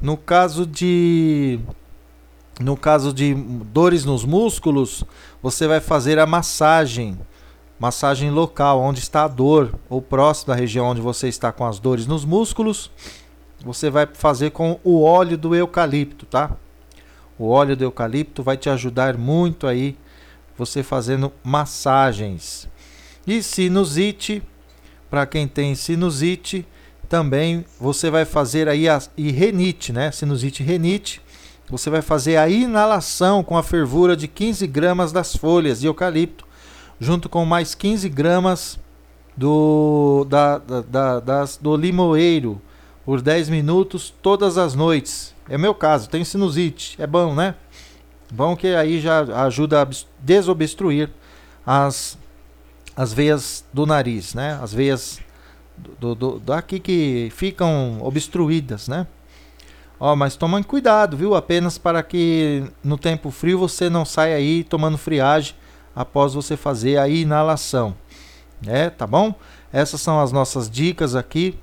No caso de no caso de dores nos músculos, você vai fazer a massagem, massagem local, onde está a dor, ou próximo da região onde você está com as dores nos músculos. Você vai fazer com o óleo do eucalipto, tá? O óleo do eucalipto vai te ajudar muito aí, você fazendo massagens. E sinusite, para quem tem sinusite, também você vai fazer aí a e renite, né? Sinusite renite você vai fazer a inalação com a fervura de 15 gramas das folhas de eucalipto, junto com mais 15 gramas do, da, da, da, das, do limoeiro, por 10 minutos todas as noites. É meu caso, tenho sinusite, é bom, né? Bom que aí já ajuda a desobstruir as, as veias do nariz, né? As veias do, do, daqui que ficam obstruídas, né? Ó, mas tomem cuidado, viu? Apenas para que no tempo frio você não saia aí tomando friagem após você fazer a inalação. É, tá bom? Essas são as nossas dicas aqui.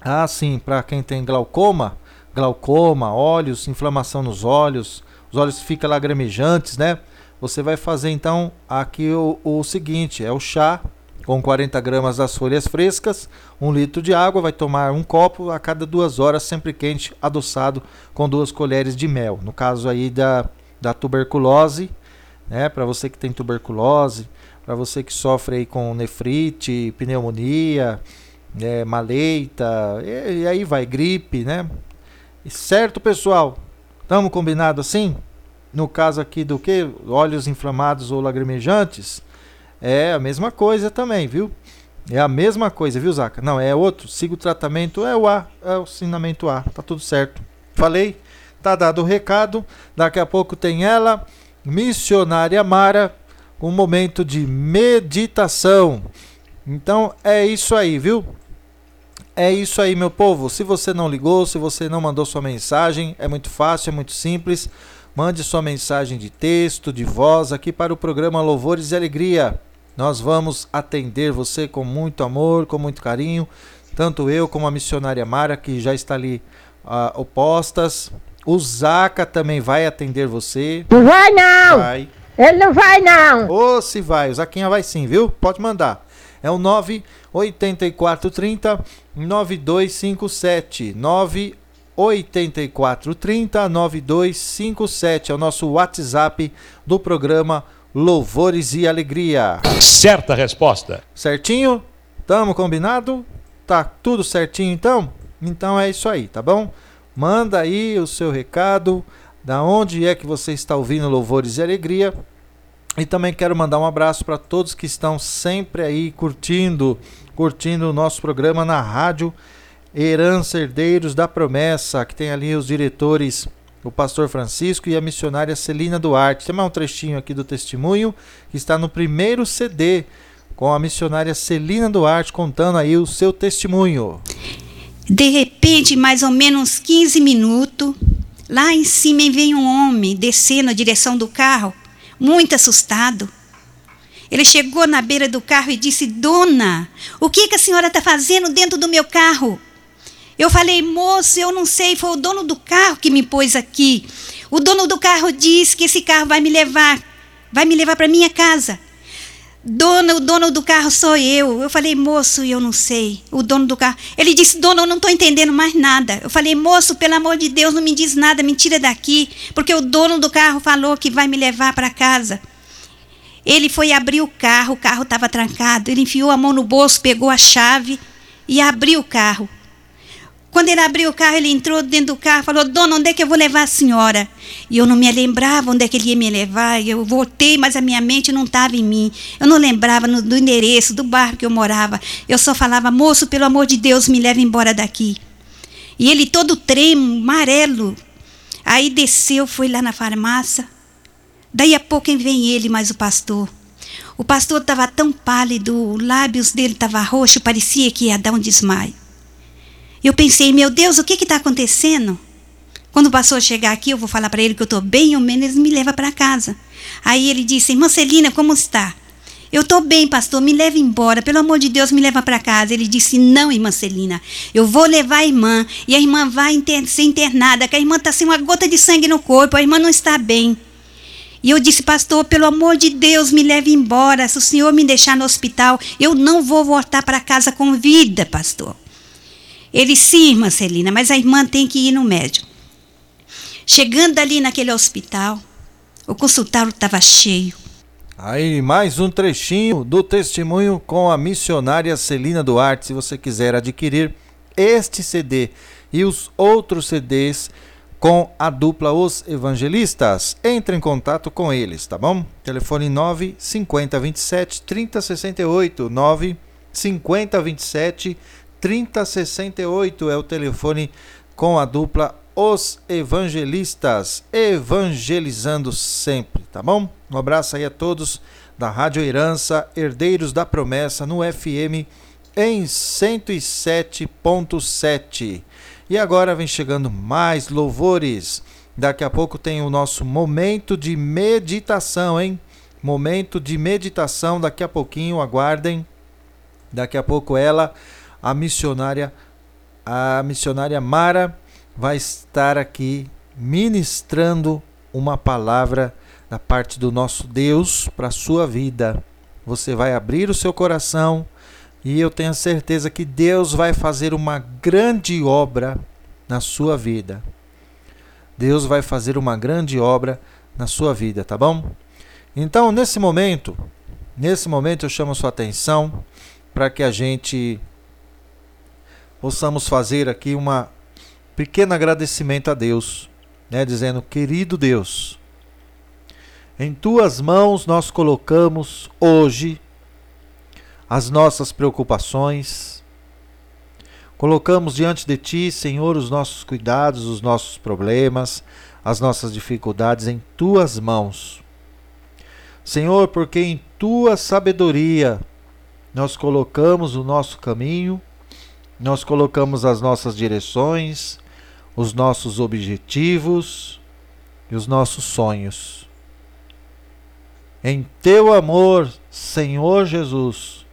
Ah, sim, para quem tem glaucoma, glaucoma, olhos, inflamação nos olhos, os olhos ficam lagrimejantes, né? Você vai fazer então aqui o, o seguinte: é o chá com 40 gramas das folhas frescas, um litro de água, vai tomar um copo a cada duas horas, sempre quente, adoçado com duas colheres de mel. No caso aí da, da tuberculose, né, para você que tem tuberculose, para você que sofre aí com nefrite, pneumonia, é, maleita, e, e aí vai, gripe, né? Certo, pessoal? Estamos combinados assim? No caso aqui do que? Olhos inflamados ou lagrimejantes? É a mesma coisa também, viu? É a mesma coisa, viu, Zaca? Não, é outro. Siga o tratamento, é o A, é o ensinamento A. Tá tudo certo. Falei? Tá dado o recado. Daqui a pouco tem ela, missionária Mara, um momento de meditação. Então é isso aí, viu? É isso aí, meu povo. Se você não ligou, se você não mandou sua mensagem, é muito fácil, é muito simples. Mande sua mensagem de texto, de voz aqui para o programa Louvores e Alegria. Nós vamos atender você com muito amor, com muito carinho, tanto eu como a missionária Mara, que já está ali uh, opostas. O Zaca também vai atender você. Não vai não! Vai. Ele não vai não! Ô, oh, se vai, o Zaquinha vai sim, viu? Pode mandar. É o 98430 9257. 98430 9257 é o nosso WhatsApp do programa louvores e alegria. Certa resposta. Certinho? Tamo combinado? Tá tudo certinho então? Então é isso aí, tá bom? Manda aí o seu recado, da onde é que você está ouvindo louvores e alegria. E também quero mandar um abraço para todos que estão sempre aí curtindo, curtindo o nosso programa na rádio Herança Herdeiros da Promessa, que tem ali os diretores o pastor Francisco e a missionária Celina Duarte. Tem mais um trechinho aqui do testemunho que está no primeiro CD com a missionária Celina Duarte contando aí o seu testemunho. De repente, mais ou menos 15 minutos, lá em cima vem um homem descendo na direção do carro, muito assustado. Ele chegou na beira do carro e disse: Dona, o que, que a senhora está fazendo dentro do meu carro? Eu falei, moço, eu não sei, foi o dono do carro que me pôs aqui. O dono do carro disse que esse carro vai me levar, vai me levar para minha casa. Dona, o dono do carro sou eu. Eu falei, moço, eu não sei. O dono do carro. Ele disse, dona, eu não estou entendendo mais nada. Eu falei, moço, pelo amor de Deus, não me diz nada, me tira daqui, porque o dono do carro falou que vai me levar para casa. Ele foi abrir o carro, o carro estava trancado. Ele enfiou a mão no bolso, pegou a chave e abriu o carro. Quando ele abriu o carro, ele entrou dentro do carro, falou: Dona, onde é que eu vou levar a senhora? E eu não me lembrava onde é que ele ia me levar. Eu voltei, mas a minha mente não estava em mim. Eu não lembrava no, do endereço, do bairro que eu morava. Eu só falava: Moço, pelo amor de Deus, me leve embora daqui. E ele todo tremo, amarelo. Aí desceu, foi lá na farmácia. Daí a pouco vem ele, mais o pastor. O pastor estava tão pálido, os lábios dele estavam roxos, parecia que ia dar um desmaio. Eu pensei, meu Deus, o que está acontecendo? Quando passou a chegar aqui, eu vou falar para ele que eu estou bem, ou menos ele me leva para casa. Aí ele disse, irmã Celina, como está? Eu estou bem, pastor, me leve embora. Pelo amor de Deus, me leva para casa. Ele disse: Não, irmã Celina, eu vou levar a irmã. E a irmã vai inter ser internada, que a irmã está sem uma gota de sangue no corpo, a irmã não está bem. E eu disse, pastor, pelo amor de Deus, me leve embora. Se o senhor me deixar no hospital, eu não vou voltar para casa com vida, pastor. Ele, sim, irmã Celina, mas a irmã tem que ir no médico. Chegando ali naquele hospital, o consultório estava cheio. Aí, mais um trechinho do testemunho com a missionária Celina Duarte. Se você quiser adquirir este CD e os outros CDs com a dupla Os Evangelistas, entre em contato com eles, tá bom? Telefone 95027 3068 95027 3068 é o telefone com a dupla os evangelistas, evangelizando sempre, tá bom? Um abraço aí a todos da Rádio Herança, Herdeiros da Promessa, no FM em 107.7. E agora vem chegando mais louvores. Daqui a pouco tem o nosso momento de meditação, hein? Momento de meditação, daqui a pouquinho, aguardem. Daqui a pouco ela, a missionária, a missionária Mara vai estar aqui ministrando uma palavra da parte do nosso Deus para a sua vida. Você vai abrir o seu coração e eu tenho certeza que Deus vai fazer uma grande obra na sua vida. Deus vai fazer uma grande obra na sua vida, tá bom? Então, nesse momento, nesse momento eu chamo sua atenção para que a gente possamos fazer aqui uma pequeno agradecimento a Deus, né, dizendo: Querido Deus, em tuas mãos nós colocamos hoje as nossas preocupações, colocamos diante de ti, Senhor, os nossos cuidados, os nossos problemas, as nossas dificuldades em tuas mãos. Senhor, porque em tua sabedoria nós colocamos o nosso caminho, nós colocamos as nossas direções, os nossos objetivos e os nossos sonhos. Em teu amor, Senhor Jesus,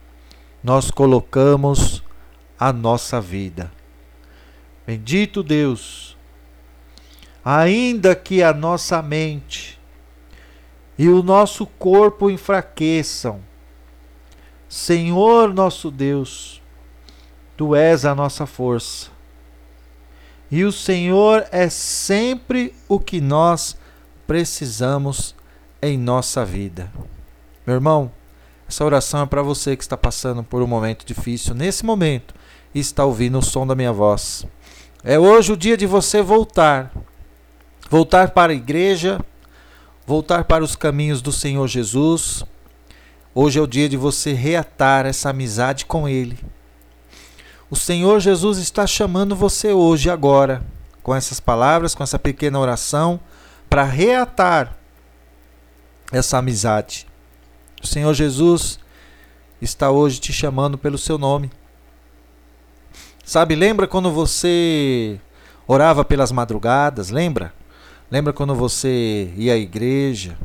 nós colocamos a nossa vida. Bendito Deus, ainda que a nossa mente e o nosso corpo enfraqueçam, Senhor nosso Deus, tu és a nossa força. E o Senhor é sempre o que nós precisamos em nossa vida. Meu irmão, essa oração é para você que está passando por um momento difícil nesse momento e está ouvindo o som da minha voz. É hoje o dia de você voltar. Voltar para a igreja, voltar para os caminhos do Senhor Jesus. Hoje é o dia de você reatar essa amizade com Ele o Senhor Jesus está chamando você hoje, agora, com essas palavras, com essa pequena oração, para reatar essa amizade. O Senhor Jesus está hoje te chamando pelo seu nome. Sabe, lembra quando você orava pelas madrugadas? Lembra? Lembra quando você ia à igreja?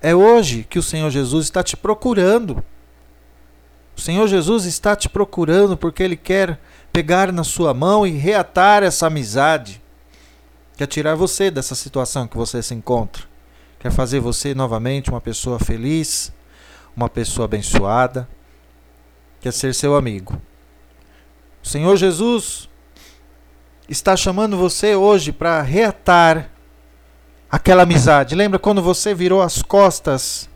É hoje que o Senhor Jesus está te procurando o Senhor Jesus está te procurando porque Ele quer pegar na sua mão e reatar essa amizade. Quer tirar você dessa situação que você se encontra. Quer fazer você novamente uma pessoa feliz, uma pessoa abençoada. Quer ser seu amigo. O Senhor Jesus está chamando você hoje para reatar aquela amizade. Lembra quando você virou as costas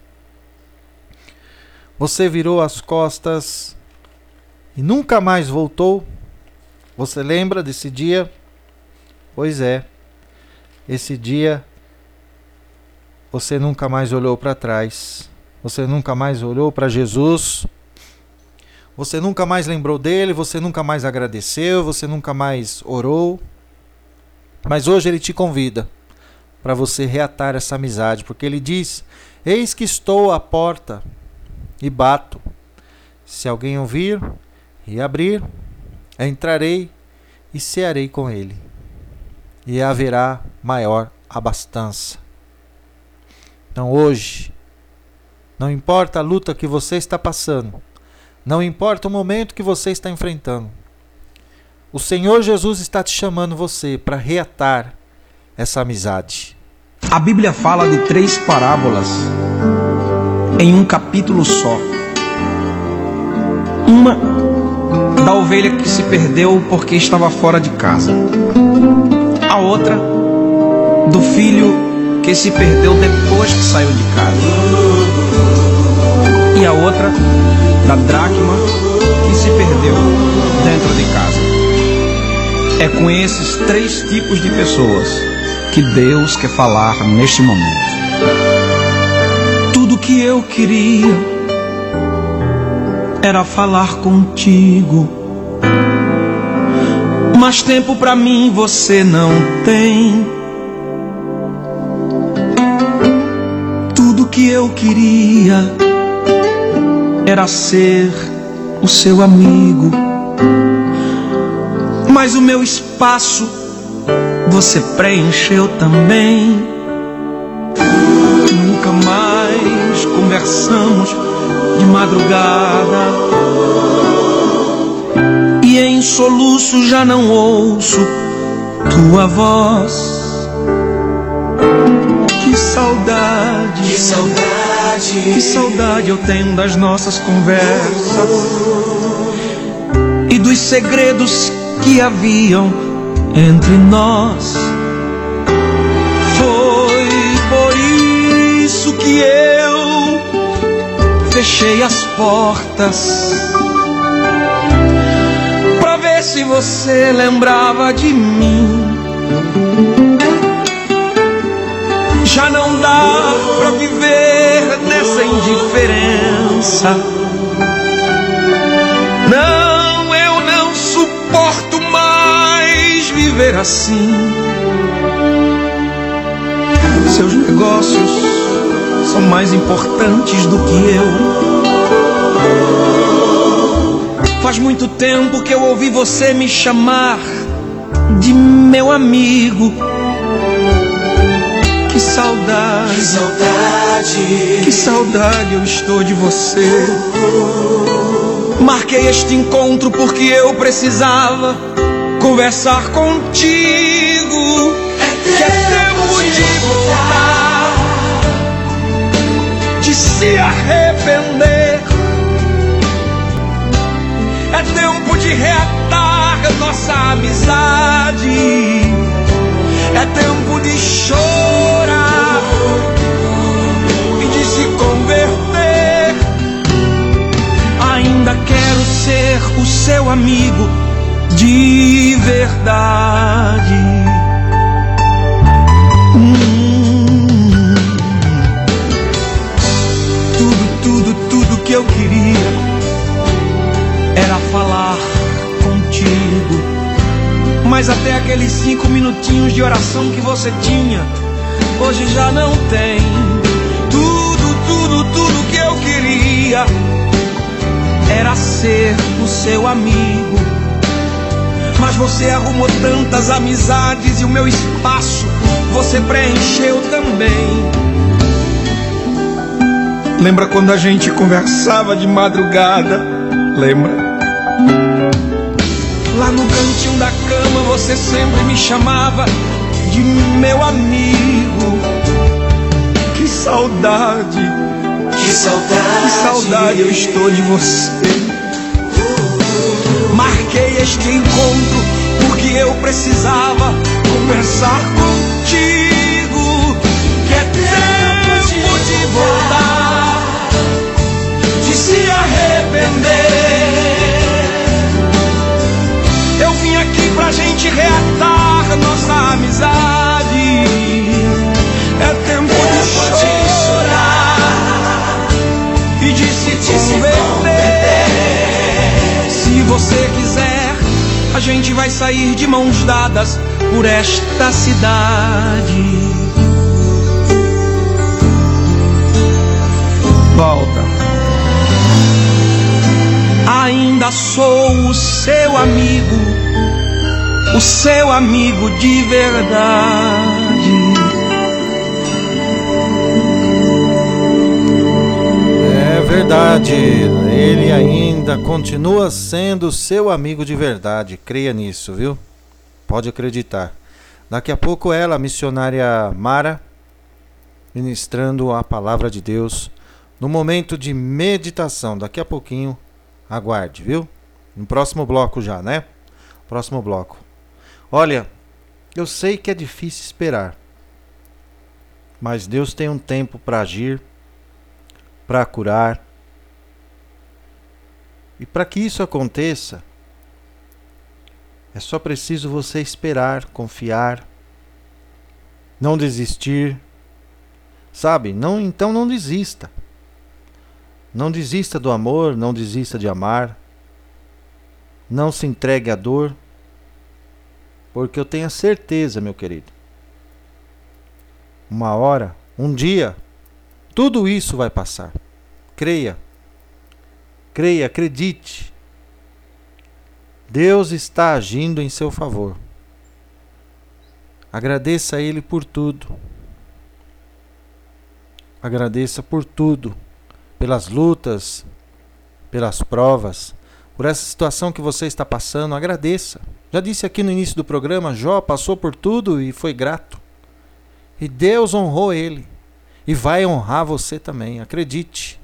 você virou as costas e nunca mais voltou? Você lembra desse dia? Pois é. Esse dia você nunca mais olhou para trás. Você nunca mais olhou para Jesus. Você nunca mais lembrou dele, você nunca mais agradeceu, você nunca mais orou. Mas hoje ele te convida para você reatar essa amizade, porque ele diz: Eis que estou à porta e bato. Se alguém ouvir e abrir, entrarei e cearei com ele, e haverá maior abastança. Então hoje, Não importa a luta que você está passando. Não importa o momento que você está enfrentando. O Senhor Jesus está te chamando você para reatar essa amizade. A Bíblia fala de três parábolas em um capítulo só. Uma da ovelha que se perdeu porque estava fora de casa. A outra do filho que se perdeu depois que saiu de casa. E a outra da dracma que se perdeu dentro de casa. É com esses três tipos de pessoas que Deus quer falar neste momento. Eu queria era falar contigo. Mas tempo para mim você não tem. Tudo que eu queria era ser o seu amigo. Mas o meu espaço você preencheu também. Conversamos de madrugada. E em soluço já não ouço tua voz. Que saudade, que saudade, que saudade eu tenho das nossas conversas e dos segredos que haviam entre nós. Foi por isso que eu fechei as portas pra ver se você lembrava de mim. Já não dá pra viver nessa indiferença. Não, eu não suporto mais viver assim. Seus negócios são mais importantes do que eu. Faz muito tempo que eu ouvi você me chamar de meu amigo. Que saudade, que saudade, que saudade eu estou de você. Marquei este encontro porque eu precisava conversar contigo. É tempo de voltar se arrepender. É tempo de reatar nossa amizade. É tempo de chorar e de se converter. Ainda quero ser o seu amigo de verdade. Eu queria era falar contigo. Mas até aqueles cinco minutinhos de oração que você tinha, hoje já não tem. Tudo, tudo, tudo que eu queria era ser o seu amigo. Mas você arrumou tantas amizades e o meu espaço você preencheu também. Lembra quando a gente conversava de madrugada? Lembra? Lá no cantinho da cama você sempre me chamava de meu amigo. Que saudade, que saudade, que saudade eu estou de você. Marquei este encontro porque eu precisava conversar contigo. Arrepender. Eu vim aqui pra gente reatar nossa amizade. É tempo de chorar e de se converter. Se você quiser, a gente vai sair de mãos dadas por esta cidade. Volta ainda sou o seu amigo, o seu amigo de verdade. verdade, ele ainda continua sendo seu amigo de verdade. Creia nisso, viu? Pode acreditar. Daqui a pouco ela, a missionária Mara, ministrando a palavra de Deus no momento de meditação. Daqui a pouquinho, aguarde, viu? No próximo bloco já, né? Próximo bloco. Olha, eu sei que é difícil esperar, mas Deus tem um tempo para agir, para curar. E para que isso aconteça, é só preciso você esperar, confiar, não desistir. Sabe? Não, então não desista. Não desista do amor, não desista de amar. Não se entregue à dor, porque eu tenho a certeza, meu querido. Uma hora, um dia, tudo isso vai passar. Creia. Creia, acredite. Deus está agindo em seu favor. Agradeça a Ele por tudo. Agradeça por tudo, pelas lutas, pelas provas, por essa situação que você está passando. Agradeça. Já disse aqui no início do programa: Jó passou por tudo e foi grato. E Deus honrou ele. E vai honrar você também. Acredite.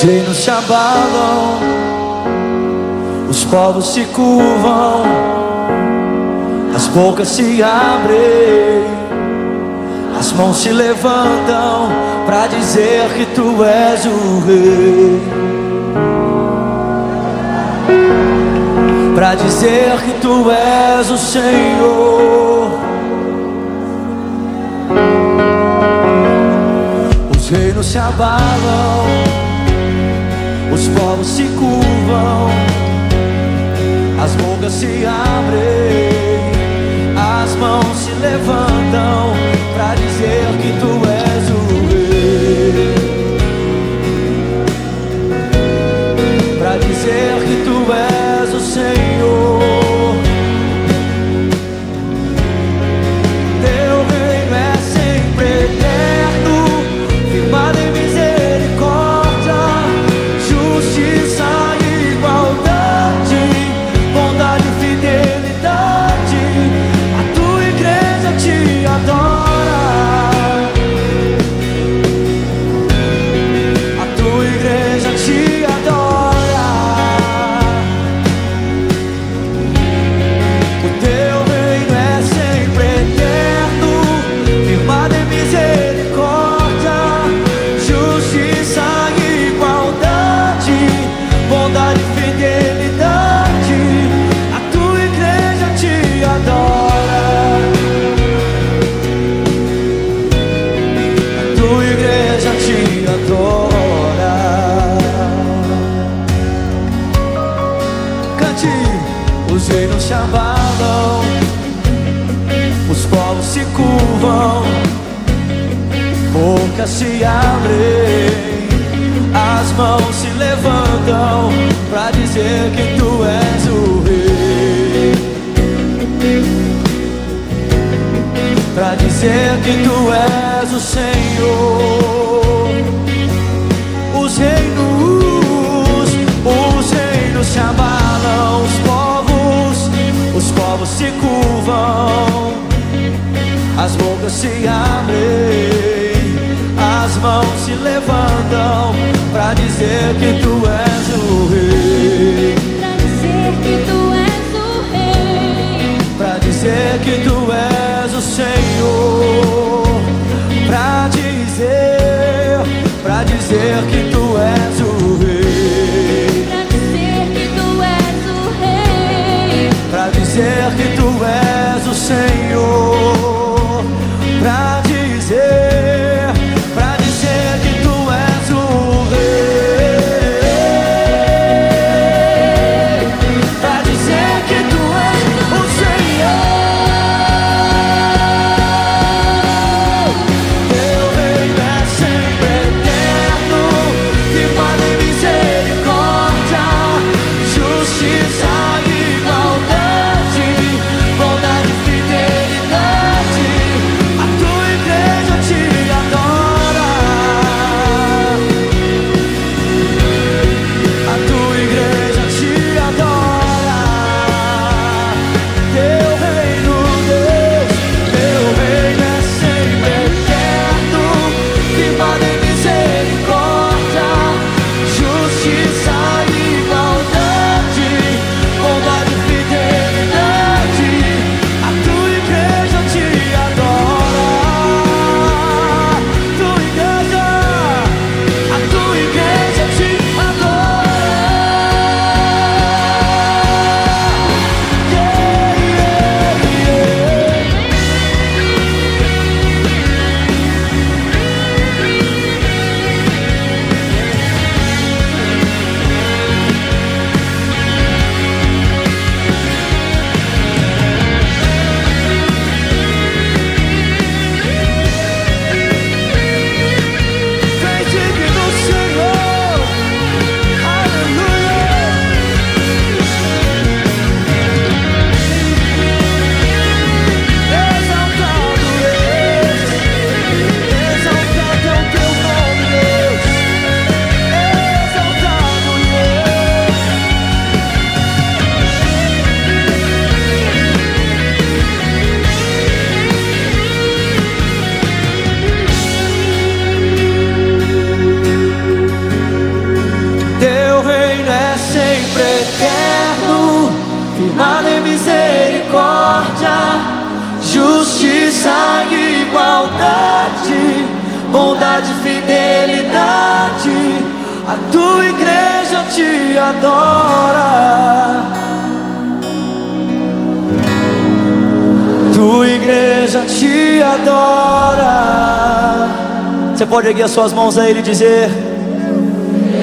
Os reinos se abalam, os povos se curvam, as bocas se abrem, as mãos se levantam para dizer que tu és o rei. Para dizer que tu és o Senhor. Os reinos se abalam os povos se curvam, as bocas se abrem, as mãos se levantam para dizer que tu és o rei. Para dizer que dizer que tu és o pode erguer as suas mãos a Ele e dizer: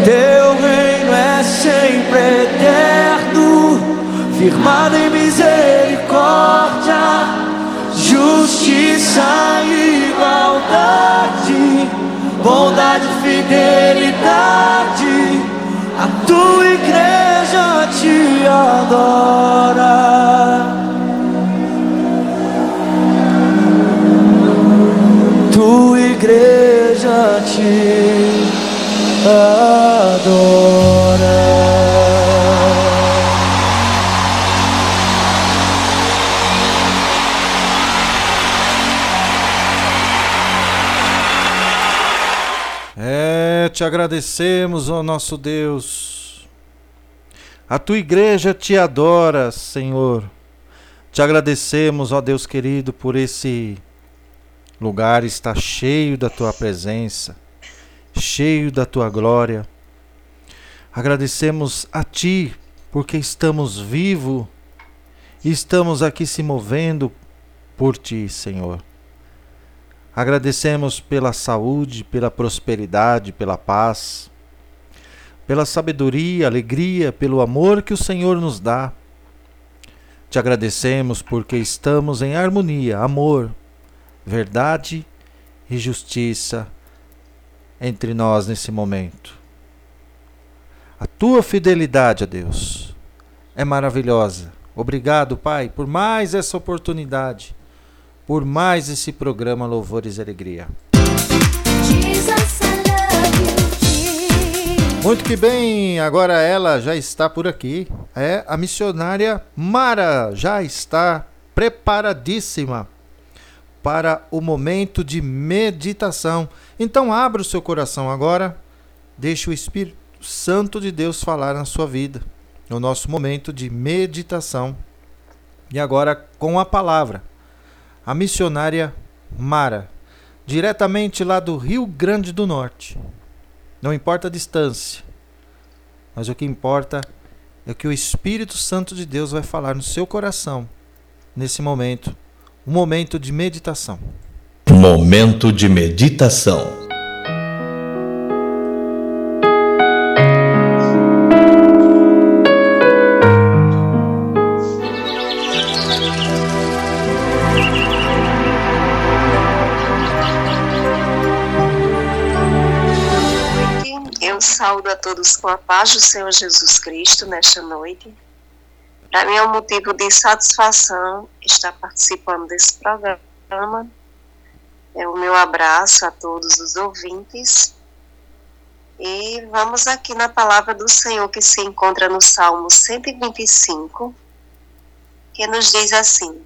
Teu reino é sempre eterno, firmado em misericórdia, justiça e igualdade, bondade e fidelidade. A tua igreja te adora. tua igreja te adora. É, te agradecemos, ó nosso Deus. A tua igreja te adora, Senhor. Te agradecemos, ó Deus querido, por esse lugar está cheio da tua presença, cheio da tua glória. Agradecemos a ti porque estamos vivos e estamos aqui se movendo por ti, Senhor. Agradecemos pela saúde, pela prosperidade, pela paz, pela sabedoria, alegria, pelo amor que o Senhor nos dá. Te agradecemos porque estamos em harmonia, amor, verdade e justiça entre nós nesse momento. A tua fidelidade a Deus é maravilhosa. Obrigado, Pai, por mais essa oportunidade, por mais esse programa Louvores e Alegria. Muito que bem, agora ela já está por aqui. É a missionária Mara, já está preparadíssima para o momento de meditação. Então abra o seu coração agora, deixe o Espírito Santo de Deus falar na sua vida, no nosso momento de meditação. E agora com a palavra, a missionária Mara, diretamente lá do Rio Grande do Norte. Não importa a distância, mas o que importa é que o Espírito Santo de Deus vai falar no seu coração nesse momento um momento de meditação. Momento de meditação. noite. Eu saúdo a todos com a paz do Senhor Jesus Cristo nesta noite. Para mim é um motivo de satisfação estar participando desse programa. É o meu abraço a todos os ouvintes. E vamos aqui na palavra do Senhor que se encontra no Salmo 125, que nos diz assim: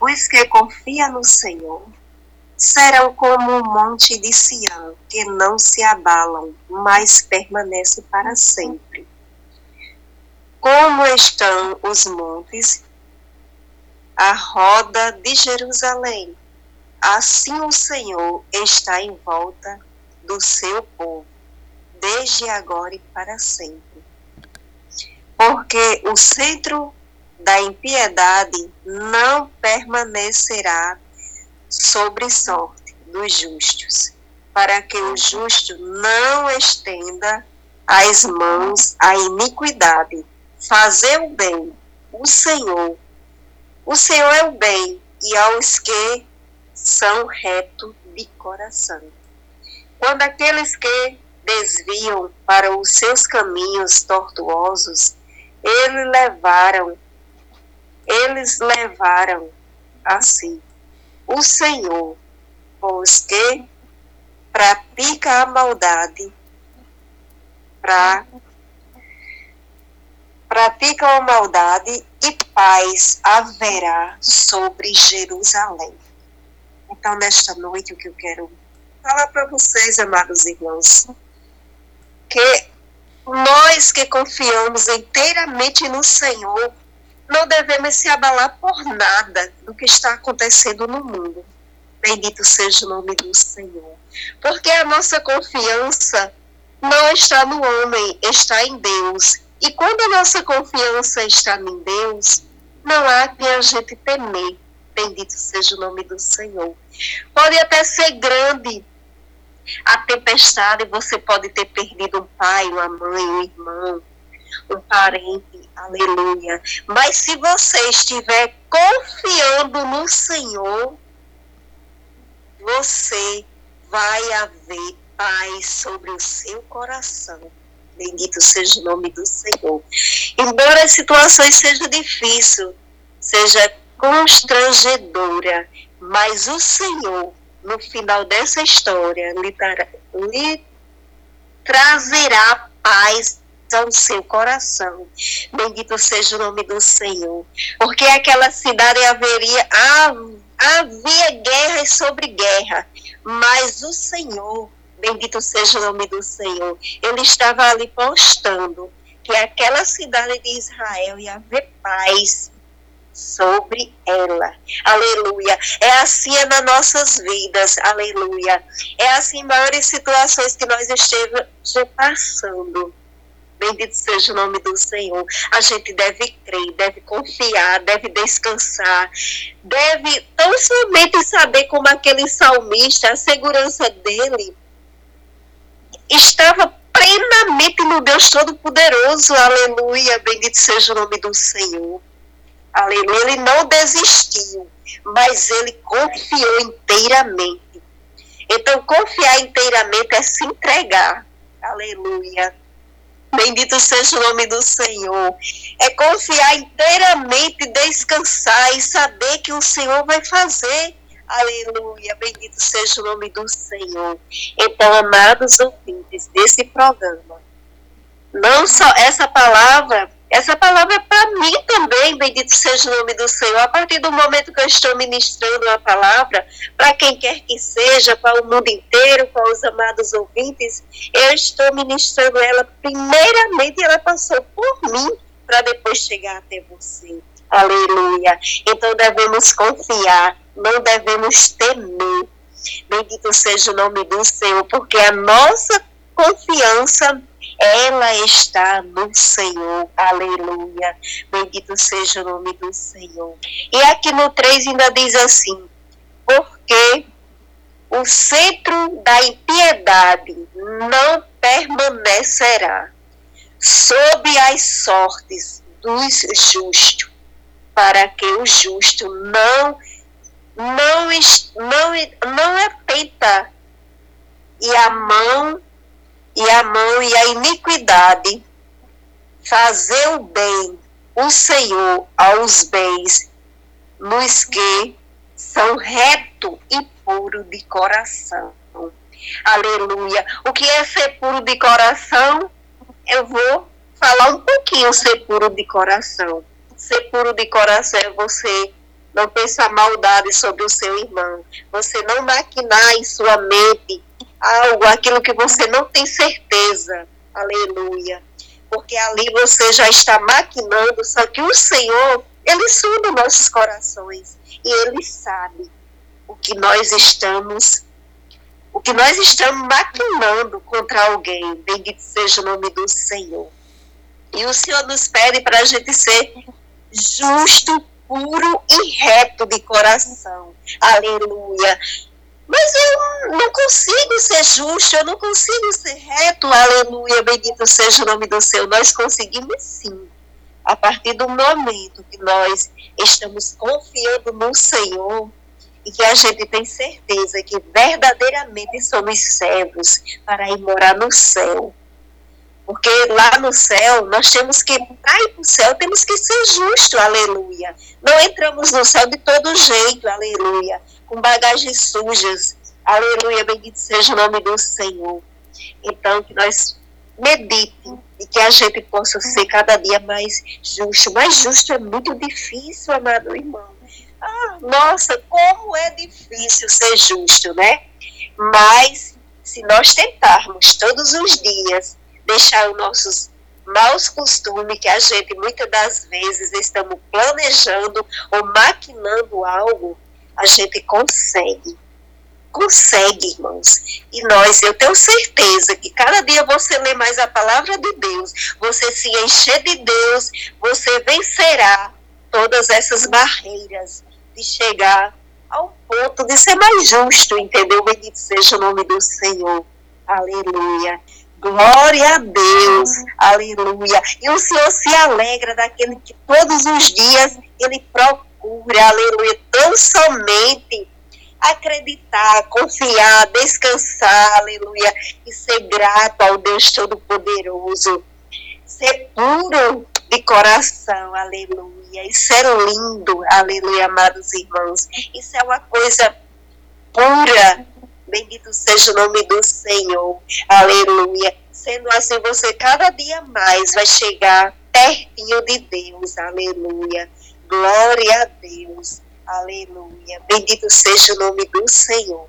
Os que confia no Senhor serão como um monte de Sião, que não se abalam, mas permanece para sempre. Como estão os montes à roda de Jerusalém, assim o Senhor está em volta do seu povo, desde agora e para sempre. Porque o centro da impiedade não permanecerá sobre sorte dos justos, para que o justo não estenda as mãos à iniquidade. Fazer o bem, o Senhor. O Senhor é o bem, e aos que são retos de coração. Quando aqueles que desviam para os seus caminhos tortuosos, eles levaram, eles levaram a si o Senhor, pois que pratica a maldade, pra, praticam a maldade e paz haverá sobre Jerusalém. Então, nesta noite, o que eu quero falar para vocês, amados irmãos, que nós que confiamos inteiramente no Senhor, não devemos se abalar por nada do que está acontecendo no mundo. Bendito seja o nome do Senhor. Porque a nossa confiança não está no homem, está em Deus. E quando a nossa confiança está em Deus, não há que a gente temer. Bendito seja o nome do Senhor. Pode até ser grande a tempestade, você pode ter perdido um pai, uma mãe, um irmão, um parente, aleluia. Mas se você estiver confiando no Senhor, você vai haver paz sobre o seu coração. Bendito seja o nome do Senhor. Embora as situações sejam difíceis, seja constrangedora, mas o Senhor, no final dessa história, lhe, lhe trazerá paz ao seu coração. Bendito seja o nome do Senhor. Porque aquela cidade haveria, havia guerra sobre guerra, mas o Senhor, bendito seja o nome do Senhor, ele estava ali postando que aquela cidade de Israel ia haver paz sobre ela. Aleluia. É assim é nas nossas vidas. Aleluia. É assim em maiores situações que nós estejamos passando. Bendito seja o nome do Senhor. A gente deve crer, deve confiar, deve descansar, deve tão somente saber como aquele salmista, a segurança dele estava plenamente no Deus Todo-Poderoso. Aleluia. Bendito seja o nome do Senhor. Aleluia. Ele não desistiu, mas ele confiou inteiramente. Então, confiar inteiramente é se entregar. Aleluia. Bendito seja o nome do Senhor. É confiar inteiramente, descansar e saber que o Senhor vai fazer. Aleluia. Bendito seja o nome do Senhor. Então, amados ouvintes desse programa, não só essa palavra essa palavra é para mim também, bendito seja o nome do Senhor. A partir do momento que eu estou ministrando a palavra, para quem quer que seja, para o mundo inteiro, para os amados ouvintes, eu estou ministrando ela. Primeiramente, ela passou por mim, para depois chegar até você. Aleluia. Então devemos confiar, não devemos temer. Bendito seja o nome do Senhor, porque a nossa confiança ela está no Senhor. Aleluia. Bendito seja o nome do Senhor. E aqui no 3 ainda diz assim: porque o centro da impiedade não permanecerá sob as sortes dos justos, para que o justo não não não não é peita e a mão e a mão e a iniquidade, fazer o bem, o Senhor, aos bens, nos que são reto e puro de coração. Aleluia. O que é ser puro de coração? Eu vou falar um pouquinho ser puro de coração. Ser puro de coração é você não pensar maldade sobre o seu irmão, você não maquinar em sua mente algo, aquilo que você não tem certeza. Aleluia. Porque ali você já está maquinando, só que o Senhor, Ele sonda nossos corações. E Ele sabe o que nós estamos, o que nós estamos maquinando contra alguém. Bendito seja o nome do Senhor. E o Senhor nos pede para a gente ser justo, puro e reto de coração. Aleluia. Mas eu não consigo ser justo, eu não consigo ser reto, aleluia, bendito seja o nome do Senhor. Nós conseguimos sim, a partir do momento que nós estamos confiando no Senhor e que a gente tem certeza que verdadeiramente somos servos para ir morar no céu. Porque lá no céu, nós temos que, para ir para o céu, temos que ser justos, aleluia. Não entramos no céu de todo jeito, aleluia com bagagens sujas. Aleluia, bendito seja o nome do Senhor. Então, que nós meditemos e que a gente possa ser cada dia mais justo. Mais justo é muito difícil, amado irmão. Ah, nossa, como é difícil ser justo, né? Mas, se nós tentarmos todos os dias deixar os nossos maus costumes que a gente muitas das vezes estamos planejando ou maquinando algo, a gente consegue. Consegue, irmãos. E nós, eu tenho certeza que cada dia você lê mais a palavra de Deus, você se encher de Deus, você vencerá todas essas barreiras de chegar ao ponto de ser mais justo, entendeu? Bendito seja o nome do Senhor. Aleluia. Glória a Deus, aleluia. E o Senhor se alegra daquele que todos os dias ele procura, aleluia, tão somente acreditar, confiar, descansar, aleluia, e ser grato ao Deus Todo-Poderoso. Ser puro de coração, aleluia. Isso é lindo, aleluia, amados irmãos. Isso é uma coisa pura, Bendito seja o nome do Senhor. Aleluia. Sendo assim, você cada dia mais vai chegar pertinho de Deus. Aleluia. Glória a Deus. Aleluia. Bendito seja o nome do Senhor.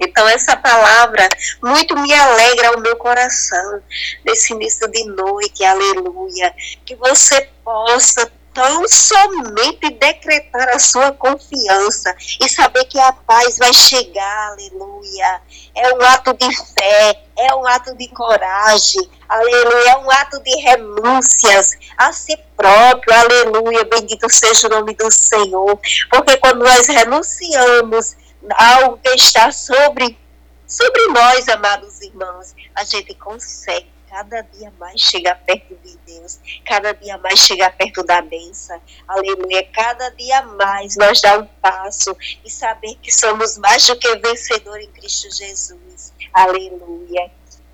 Então, essa palavra muito me alegra o meu coração nesse início de noite, aleluia. Que você possa tão somente decretar a sua confiança e saber que a paz vai chegar, aleluia. É um ato de fé, é um ato de coragem, aleluia. É um ato de renúncias a si próprio, aleluia. Bendito seja o nome do Senhor. Porque quando nós renunciamos algo que está sobre, sobre nós, amados irmãos, a gente consegue cada dia mais chegar perto de Deus, cada dia mais chegar perto da bênção, aleluia, cada dia mais nós dar um passo e saber que somos mais do que vencedor em Cristo Jesus, aleluia,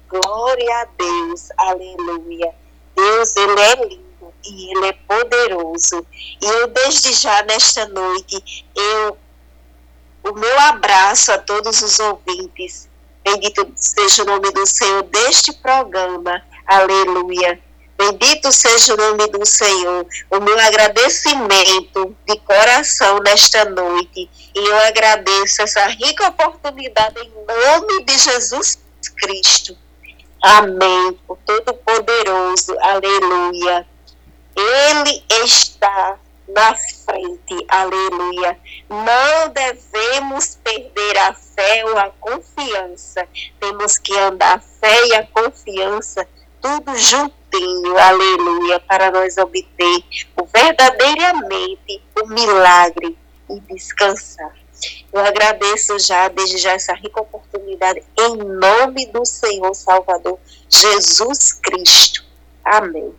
glória a Deus, aleluia, Deus, Ele é lindo e Ele é poderoso, e eu desde já nesta noite, eu, o meu abraço a todos os ouvintes, Bendito seja o nome do Senhor deste programa. Aleluia. Bendito seja o nome do Senhor. O meu agradecimento de coração nesta noite. E eu agradeço essa rica oportunidade em nome de Jesus Cristo. Amém. O Todo-Poderoso. Aleluia. Ele está na frente, aleluia. Não devemos perder a fé ou a confiança. Temos que andar a fé e a confiança tudo juntinho, aleluia, para nós obter o verdadeiramente o milagre e descansar. Eu agradeço já, desde já, essa rica oportunidade, em nome do Senhor Salvador Jesus Cristo. Amém.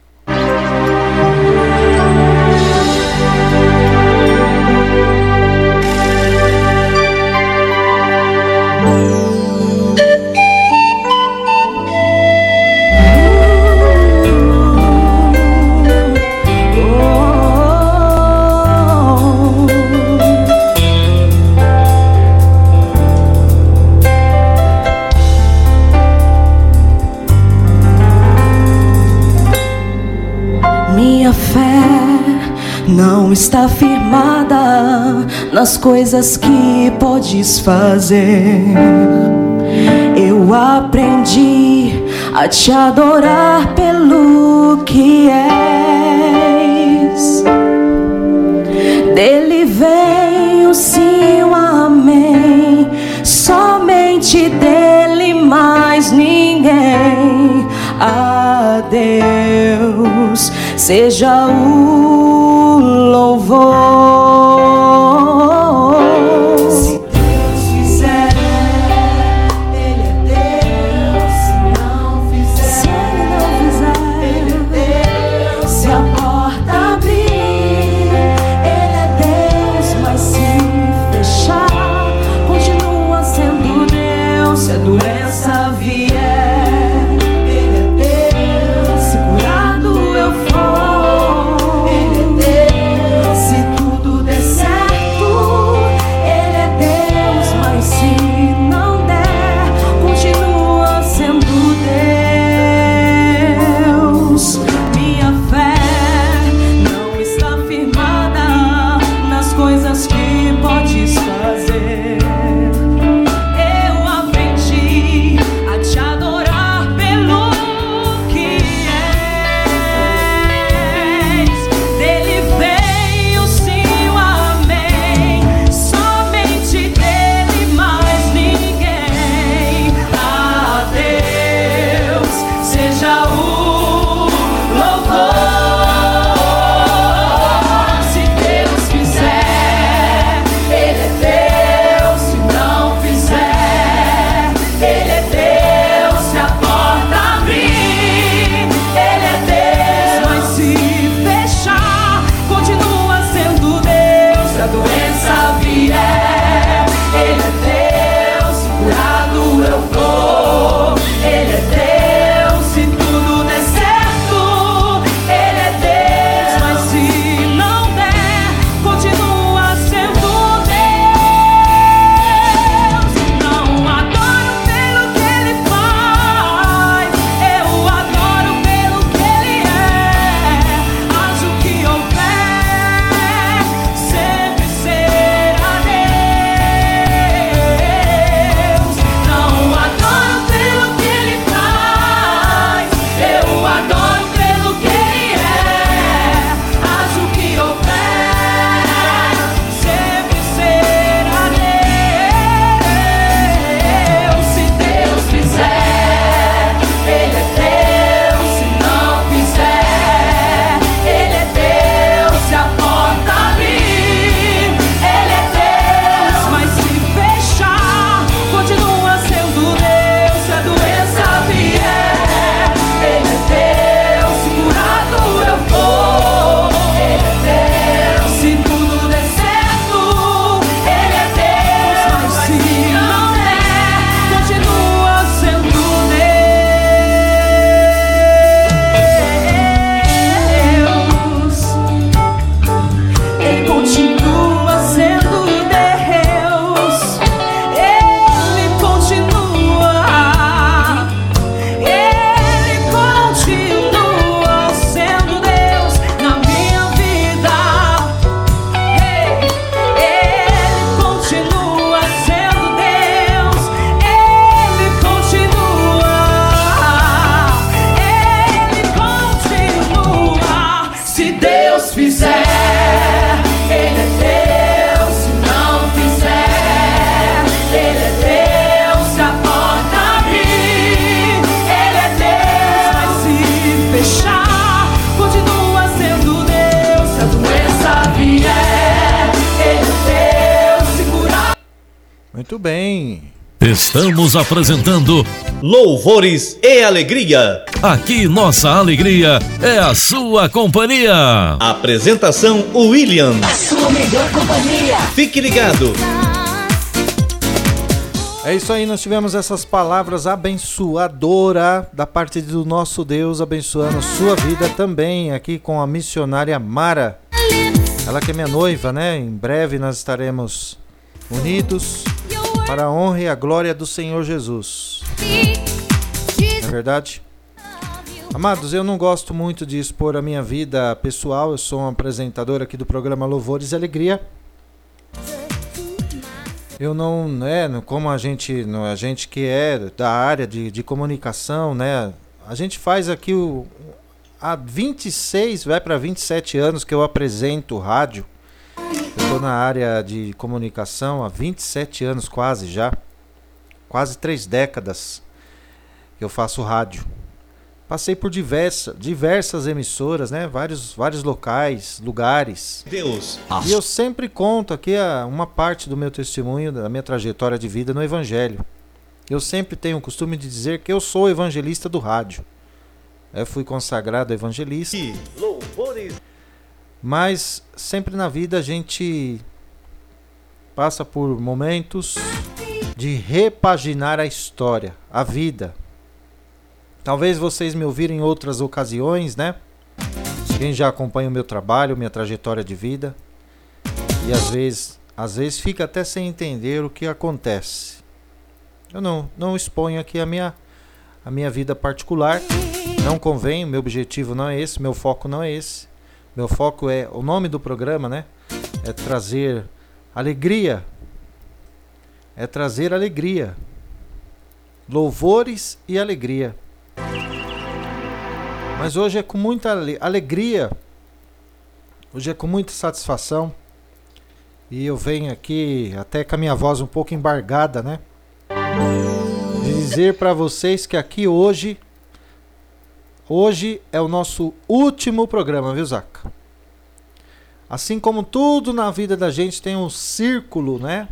Está firmada nas coisas que podes fazer. Eu aprendi a te adorar pelo que és. Dele vem o sim, o amém. Somente dele, mais ninguém. A Deus seja o louvor. Estamos apresentando Louvores e Alegria. Aqui nossa alegria é a sua companhia. Apresentação William. A sua melhor companhia. Fique ligado. É isso aí, nós tivemos essas palavras abençoadora da parte do nosso Deus, abençoando sua vida também aqui com a missionária Mara. Ela que é minha noiva, né? Em breve nós estaremos unidos para a honra e a glória do Senhor Jesus. Não é verdade? Amados, eu não gosto muito de expor a minha vida pessoal. Eu sou um apresentador aqui do programa Louvores e Alegria. Eu não, né, como a gente, a gente que é da área de, de comunicação, né, a gente faz aqui o, há 26, vai para 27 anos que eu apresento rádio. Estou na área de comunicação há 27 anos quase já. Quase três décadas que eu faço rádio. Passei por diversa, diversas emissoras, né? Vários, vários locais, lugares. Deus. E eu sempre conto aqui a, uma parte do meu testemunho, da minha trajetória de vida no Evangelho. Eu sempre tenho o costume de dizer que eu sou evangelista do rádio. Eu fui consagrado evangelista. Louvores. Mas sempre na vida a gente passa por momentos de repaginar a história, a vida. Talvez vocês me ouvirem em outras ocasiões, né? Quem já acompanha o meu trabalho, minha trajetória de vida, e às vezes, às vezes fica até sem entender o que acontece. Eu não, não exponho aqui a minha, a minha vida particular, não convém, meu objetivo não é esse, meu foco não é esse. Meu foco é o nome do programa, né? É trazer alegria. É trazer alegria. Louvores e alegria. Mas hoje é com muita alegria. Hoje é com muita satisfação. E eu venho aqui até com a minha voz um pouco embargada, né? Dizer para vocês que aqui hoje Hoje é o nosso último programa, viu, Zaca? Assim como tudo na vida da gente tem um círculo, né?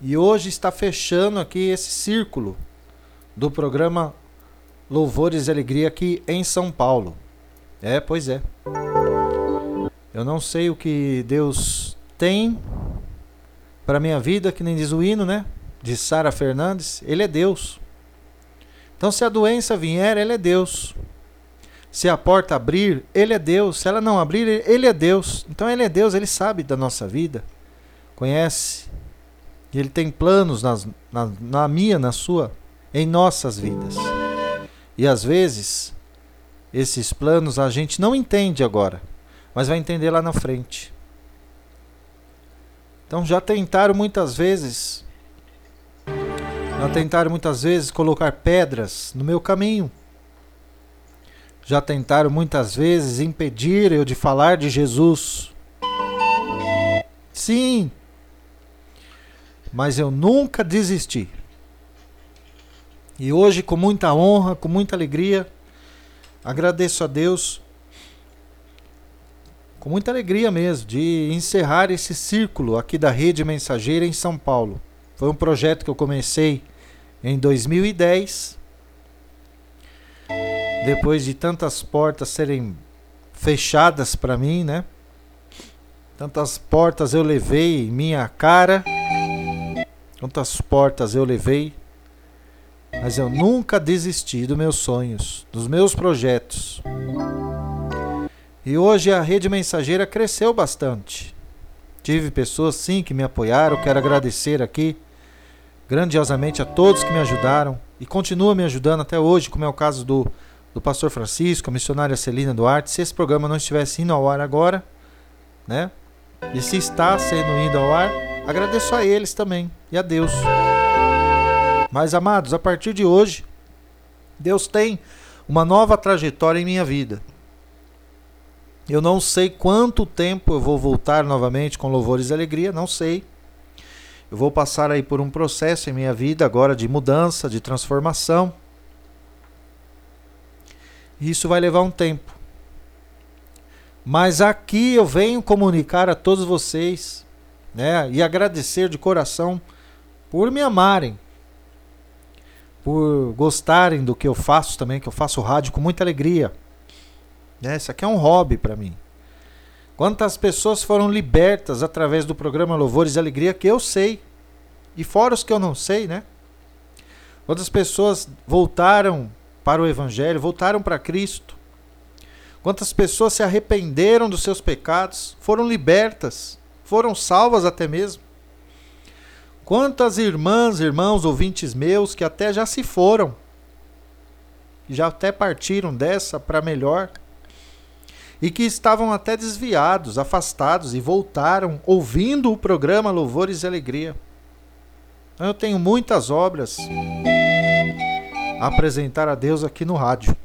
E hoje está fechando aqui esse círculo do programa Louvores e Alegria aqui em São Paulo. É, pois é. Eu não sei o que Deus tem para minha vida, que nem diz o hino, né? De Sara Fernandes. Ele é Deus. Então, se a doença vier, ele é Deus. Se a porta abrir, ele é Deus. Se ela não abrir, ele é Deus. Então, ele é Deus, ele sabe da nossa vida, conhece. E ele tem planos nas, na, na minha, na sua, em nossas vidas. E às vezes, esses planos a gente não entende agora, mas vai entender lá na frente. Então já tentaram muitas vezes já tentaram muitas vezes colocar pedras no meu caminho. Já tentaram muitas vezes impedir eu de falar de Jesus. Sim. Mas eu nunca desisti. E hoje, com muita honra, com muita alegria, agradeço a Deus, com muita alegria mesmo, de encerrar esse círculo aqui da Rede Mensageira em São Paulo. Foi um projeto que eu comecei em 2010. Depois de tantas portas serem fechadas para mim, né? Tantas portas eu levei em minha cara. Quantas portas eu levei. Mas eu nunca desisti dos meus sonhos, dos meus projetos. E hoje a rede mensageira cresceu bastante. Tive pessoas sim que me apoiaram, quero agradecer aqui grandiosamente a todos que me ajudaram e continuam me ajudando até hoje, como é o caso do, do pastor Francisco, a missionária Celina Duarte. Se esse programa não estivesse indo ao ar agora, né? E se está sendo indo ao ar, agradeço a eles também e a Deus. Mas amados, a partir de hoje, Deus tem uma nova trajetória em minha vida. Eu não sei quanto tempo eu vou voltar novamente com louvores e alegria, não sei. Eu vou passar aí por um processo em minha vida agora de mudança, de transformação. E isso vai levar um tempo. Mas aqui eu venho comunicar a todos vocês, né, e agradecer de coração por me amarem, por gostarem do que eu faço também, que eu faço rádio com muita alegria. É, isso aqui é um hobby para mim. Quantas pessoas foram libertas através do programa Louvores e Alegria que eu sei, e fora os que eu não sei, né? Quantas pessoas voltaram para o Evangelho, voltaram para Cristo. Quantas pessoas se arrependeram dos seus pecados, foram libertas, foram salvas até mesmo. Quantas irmãs, irmãos, ouvintes meus que até já se foram, já até partiram dessa para melhor, e que estavam até desviados, afastados e voltaram ouvindo o programa Louvores e Alegria. Eu tenho muitas obras a apresentar a Deus aqui no rádio.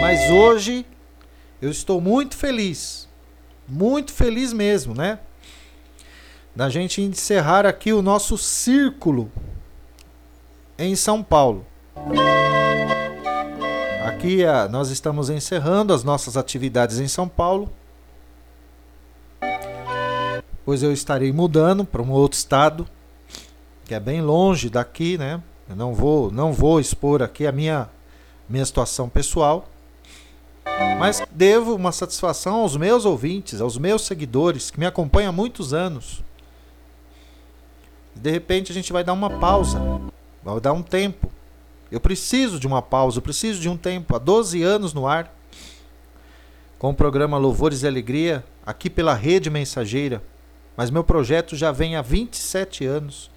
Mas hoje eu estou muito feliz, muito feliz mesmo, né? da gente encerrar aqui o nosso círculo em São Paulo. Aqui a, nós estamos encerrando as nossas atividades em São Paulo, pois eu estarei mudando para um outro estado que é bem longe daqui, né? Eu não vou, não vou expor aqui a minha minha situação pessoal, mas devo uma satisfação aos meus ouvintes, aos meus seguidores que me acompanham há muitos anos de repente a gente vai dar uma pausa, vai dar um tempo. Eu preciso de uma pausa, eu preciso de um tempo. Há 12 anos no ar, com o programa Louvores e Alegria, aqui pela Rede Mensageira. Mas meu projeto já vem há 27 anos.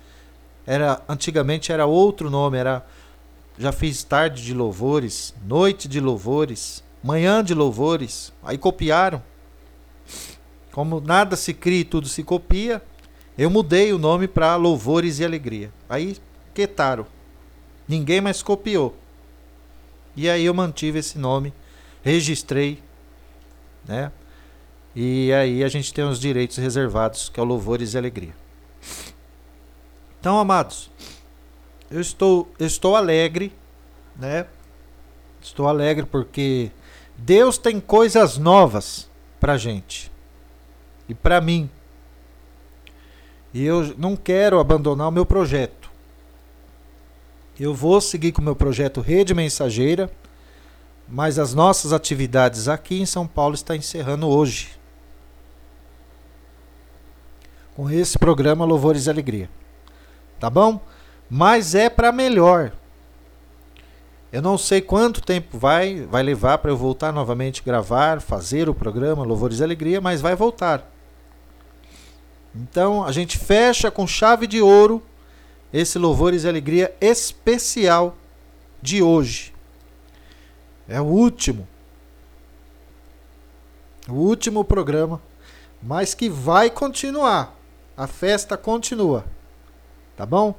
Era antigamente era outro nome, era já fiz tarde de louvores, noite de louvores, manhã de louvores. Aí copiaram. Como nada se cria e tudo se copia, eu mudei o nome para Louvores e Alegria. Aí quetaram. Ninguém mais copiou. E aí eu mantive esse nome, registrei, né? E aí a gente tem os direitos reservados, que é o Louvores e Alegria. Então, amados, eu estou, eu estou alegre, né? Estou alegre porque Deus tem coisas novas pra gente. E para mim, e eu não quero abandonar o meu projeto. Eu vou seguir com o meu projeto Rede Mensageira, mas as nossas atividades aqui em São Paulo está encerrando hoje. Com esse programa Louvores e Alegria. Tá bom? Mas é para melhor. Eu não sei quanto tempo vai vai levar para eu voltar novamente gravar, fazer o programa Louvores e Alegria, mas vai voltar. Então a gente fecha com chave de ouro esse louvores e alegria especial de hoje. É o último. O último programa, mas que vai continuar. A festa continua. Tá bom?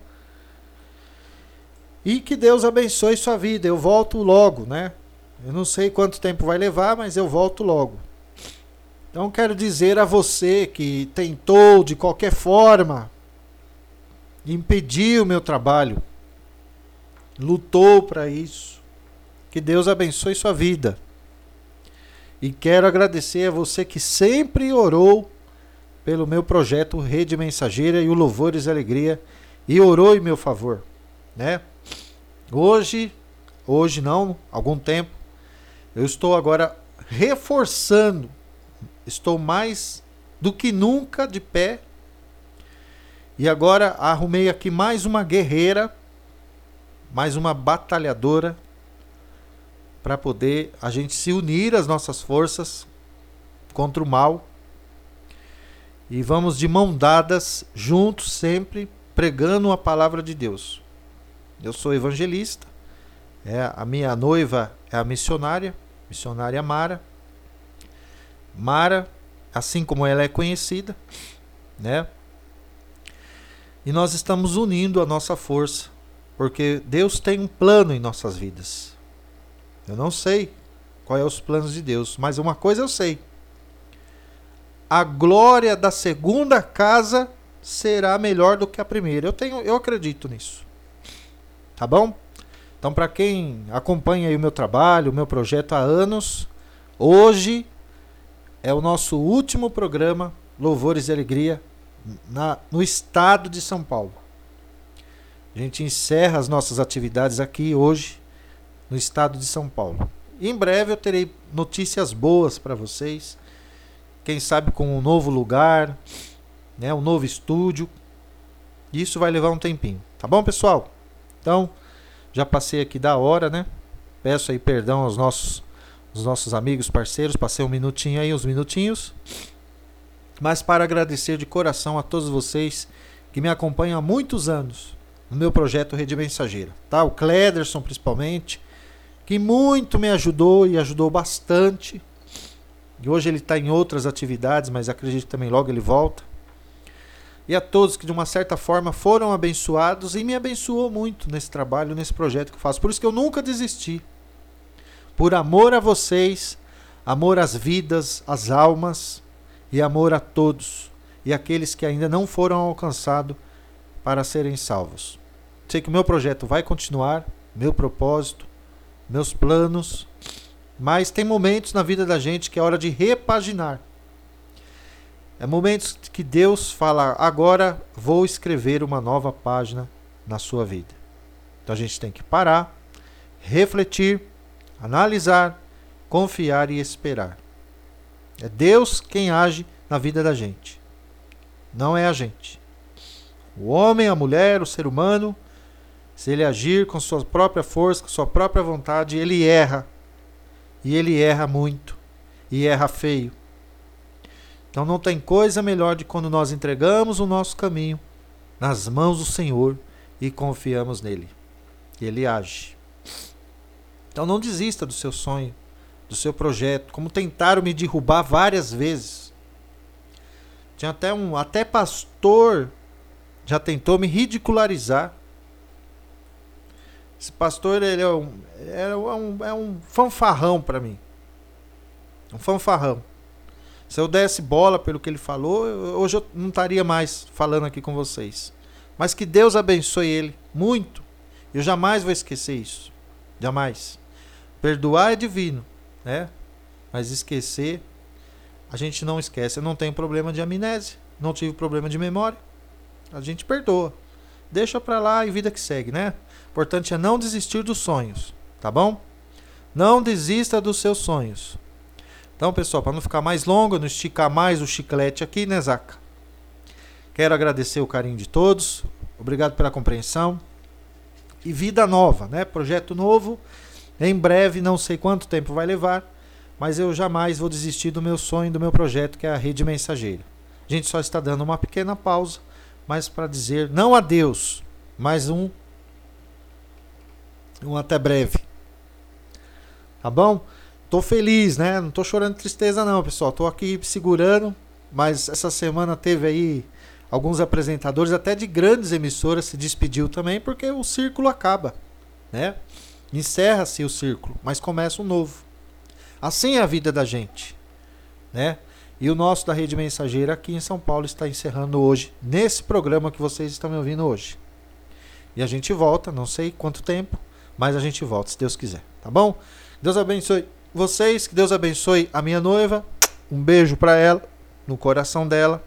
E que Deus abençoe sua vida. Eu volto logo, né? Eu não sei quanto tempo vai levar, mas eu volto logo. Então quero dizer a você que tentou de qualquer forma impedir o meu trabalho, lutou para isso, que Deus abençoe sua vida. E quero agradecer a você que sempre orou pelo meu projeto Rede Mensageira e o Louvores e Alegria e orou em meu favor, né? Hoje, hoje não, algum tempo, eu estou agora reforçando Estou mais do que nunca de pé. E agora arrumei aqui mais uma guerreira, mais uma batalhadora, para poder a gente se unir às nossas forças contra o mal. E vamos de mão dadas, juntos, sempre pregando a palavra de Deus. Eu sou evangelista, é, a minha noiva é a missionária, missionária Mara. Mara, assim como ela é conhecida, né? E nós estamos unindo a nossa força, porque Deus tem um plano em nossas vidas. Eu não sei qual é os planos de Deus, mas uma coisa eu sei. A glória da segunda casa será melhor do que a primeira. Eu tenho, eu acredito nisso. Tá bom? Então, para quem acompanha o meu trabalho, o meu projeto há anos, hoje é o nosso último programa Louvores e Alegria na, no estado de São Paulo. A gente encerra as nossas atividades aqui hoje no estado de São Paulo. Em breve eu terei notícias boas para vocês. Quem sabe com um novo lugar, né, um novo estúdio. Isso vai levar um tempinho, tá bom, pessoal? Então, já passei aqui da hora, né? Peço aí perdão aos nossos, aos nossos amigos, parceiros. Passei um minutinho aí, uns minutinhos. Mas para agradecer de coração a todos vocês que me acompanham há muitos anos no meu projeto Rede Mensageira. Tá? O Clederson, principalmente, que muito me ajudou e ajudou bastante. E hoje ele está em outras atividades, mas acredito que também logo ele volta. E a todos que de uma certa forma foram abençoados e me abençoou muito nesse trabalho, nesse projeto que faço. Por isso que eu nunca desisti. Por amor a vocês, amor às vidas, às almas e amor a todos e aqueles que ainda não foram alcançados para serem salvos. Sei que o meu projeto vai continuar, meu propósito, meus planos, mas tem momentos na vida da gente que é hora de repaginar. É momentos que Deus fala: agora vou escrever uma nova página na sua vida. Então a gente tem que parar, refletir, analisar, confiar e esperar. É Deus quem age na vida da gente, não é a gente. O homem, a mulher, o ser humano, se ele agir com sua própria força, com sua própria vontade, ele erra. E ele erra muito. E erra feio. Então não tem coisa melhor de quando nós entregamos o nosso caminho nas mãos do Senhor e confiamos nele. Ele age. Então não desista do seu sonho, do seu projeto, como tentaram me derrubar várias vezes. Tinha até um, até pastor já tentou me ridicularizar. Esse pastor ele é um, é um, é um fanfarrão para mim. Um fanfarrão. Se eu desse bola pelo que ele falou, hoje eu não estaria mais falando aqui com vocês. Mas que Deus abençoe ele muito. Eu jamais vou esquecer isso. Jamais. Perdoar é divino, né? Mas esquecer, a gente não esquece. Eu não tenho problema de amnésia, não tive problema de memória. A gente perdoa. Deixa pra lá e vida que segue, né? O importante é não desistir dos sonhos, tá bom? Não desista dos seus sonhos. Então, pessoal, para não ficar mais longo, não esticar mais o chiclete aqui, né, Zaca? Quero agradecer o carinho de todos. Obrigado pela compreensão. E vida nova, né? Projeto novo. Em breve, não sei quanto tempo vai levar, mas eu jamais vou desistir do meu sonho, do meu projeto, que é a rede mensageira. A gente só está dando uma pequena pausa mas para dizer não adeus, mas um um até breve. Tá bom? Tô feliz, né? Não tô chorando de tristeza não, pessoal. Tô aqui segurando, mas essa semana teve aí alguns apresentadores até de grandes emissoras se despediu também porque o círculo acaba, né? Encerra-se o círculo, mas começa um novo. Assim é a vida da gente, né? E o nosso da Rede Mensageira aqui em São Paulo está encerrando hoje, nesse programa que vocês estão me ouvindo hoje. E a gente volta, não sei quanto tempo, mas a gente volta, se Deus quiser, tá bom? Deus abençoe vocês, que Deus abençoe a minha noiva. Um beijo para ela, no coração dela.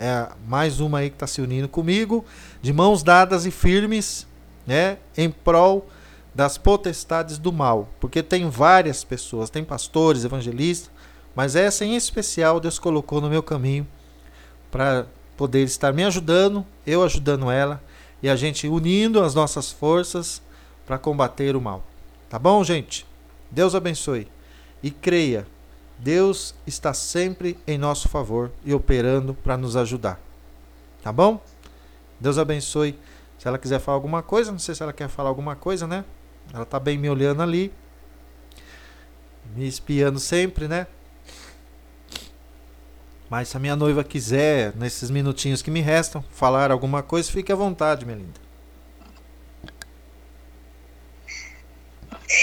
É mais uma aí que está se unindo comigo, de mãos dadas e firmes, né, em prol das potestades do mal, porque tem várias pessoas, tem pastores, evangelistas mas essa em especial Deus colocou no meu caminho para poder estar me ajudando, eu ajudando ela e a gente unindo as nossas forças para combater o mal. Tá bom, gente? Deus abençoe. E creia, Deus está sempre em nosso favor e operando para nos ajudar. Tá bom? Deus abençoe. Se ela quiser falar alguma coisa, não sei se ela quer falar alguma coisa, né? Ela tá bem me olhando ali, me espiando sempre, né? Mas se a minha noiva quiser, nesses minutinhos que me restam, falar alguma coisa, fique à vontade, minha linda.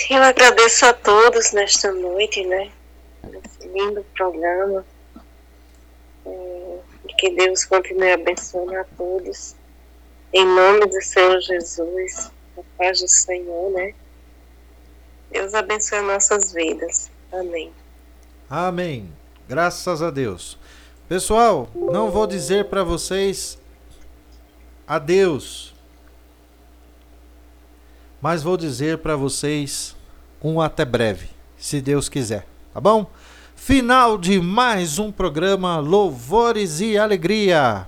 Eu agradeço a todos nesta noite, né? Nesse lindo programa. É, que Deus continue abençoando a todos. Em nome do Senhor Jesus, a paz do Senhor, né? Deus abençoe nossas vidas. Amém. Amém. Graças a Deus. Pessoal, não vou dizer para vocês adeus, mas vou dizer para vocês um até breve, se Deus quiser, tá bom? Final de mais um programa Louvores e Alegria.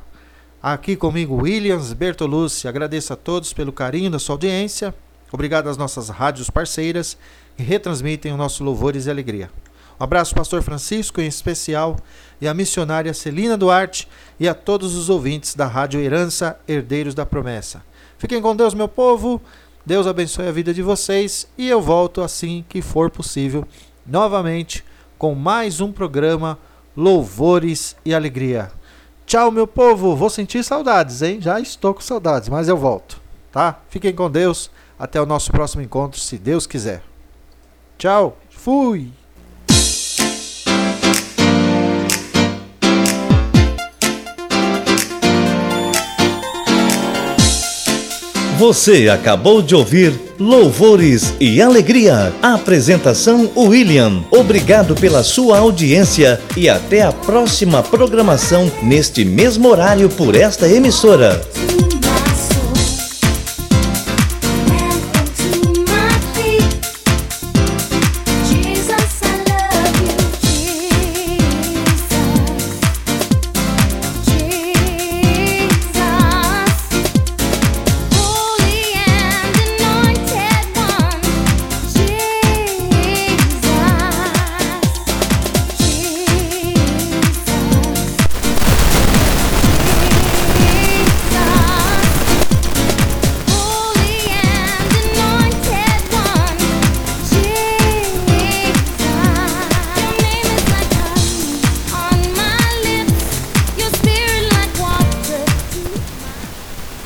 Aqui comigo Williams Bertolucci. Agradeço a todos pelo carinho da sua audiência. Obrigado às nossas rádios parceiras que retransmitem o nosso Louvores e Alegria. Um abraço, Pastor Francisco, em especial, e a missionária Celina Duarte e a todos os ouvintes da Rádio Herança Herdeiros da Promessa. Fiquem com Deus, meu povo. Deus abençoe a vida de vocês e eu volto assim que for possível novamente com mais um programa Louvores e Alegria. Tchau, meu povo. Vou sentir saudades, hein? Já estou com saudades, mas eu volto, tá? Fiquem com Deus. Até o nosso próximo encontro, se Deus quiser. Tchau. Fui. Você acabou de ouvir Louvores e Alegria. Apresentação William. Obrigado pela sua audiência e até a próxima programação neste mesmo horário por esta emissora.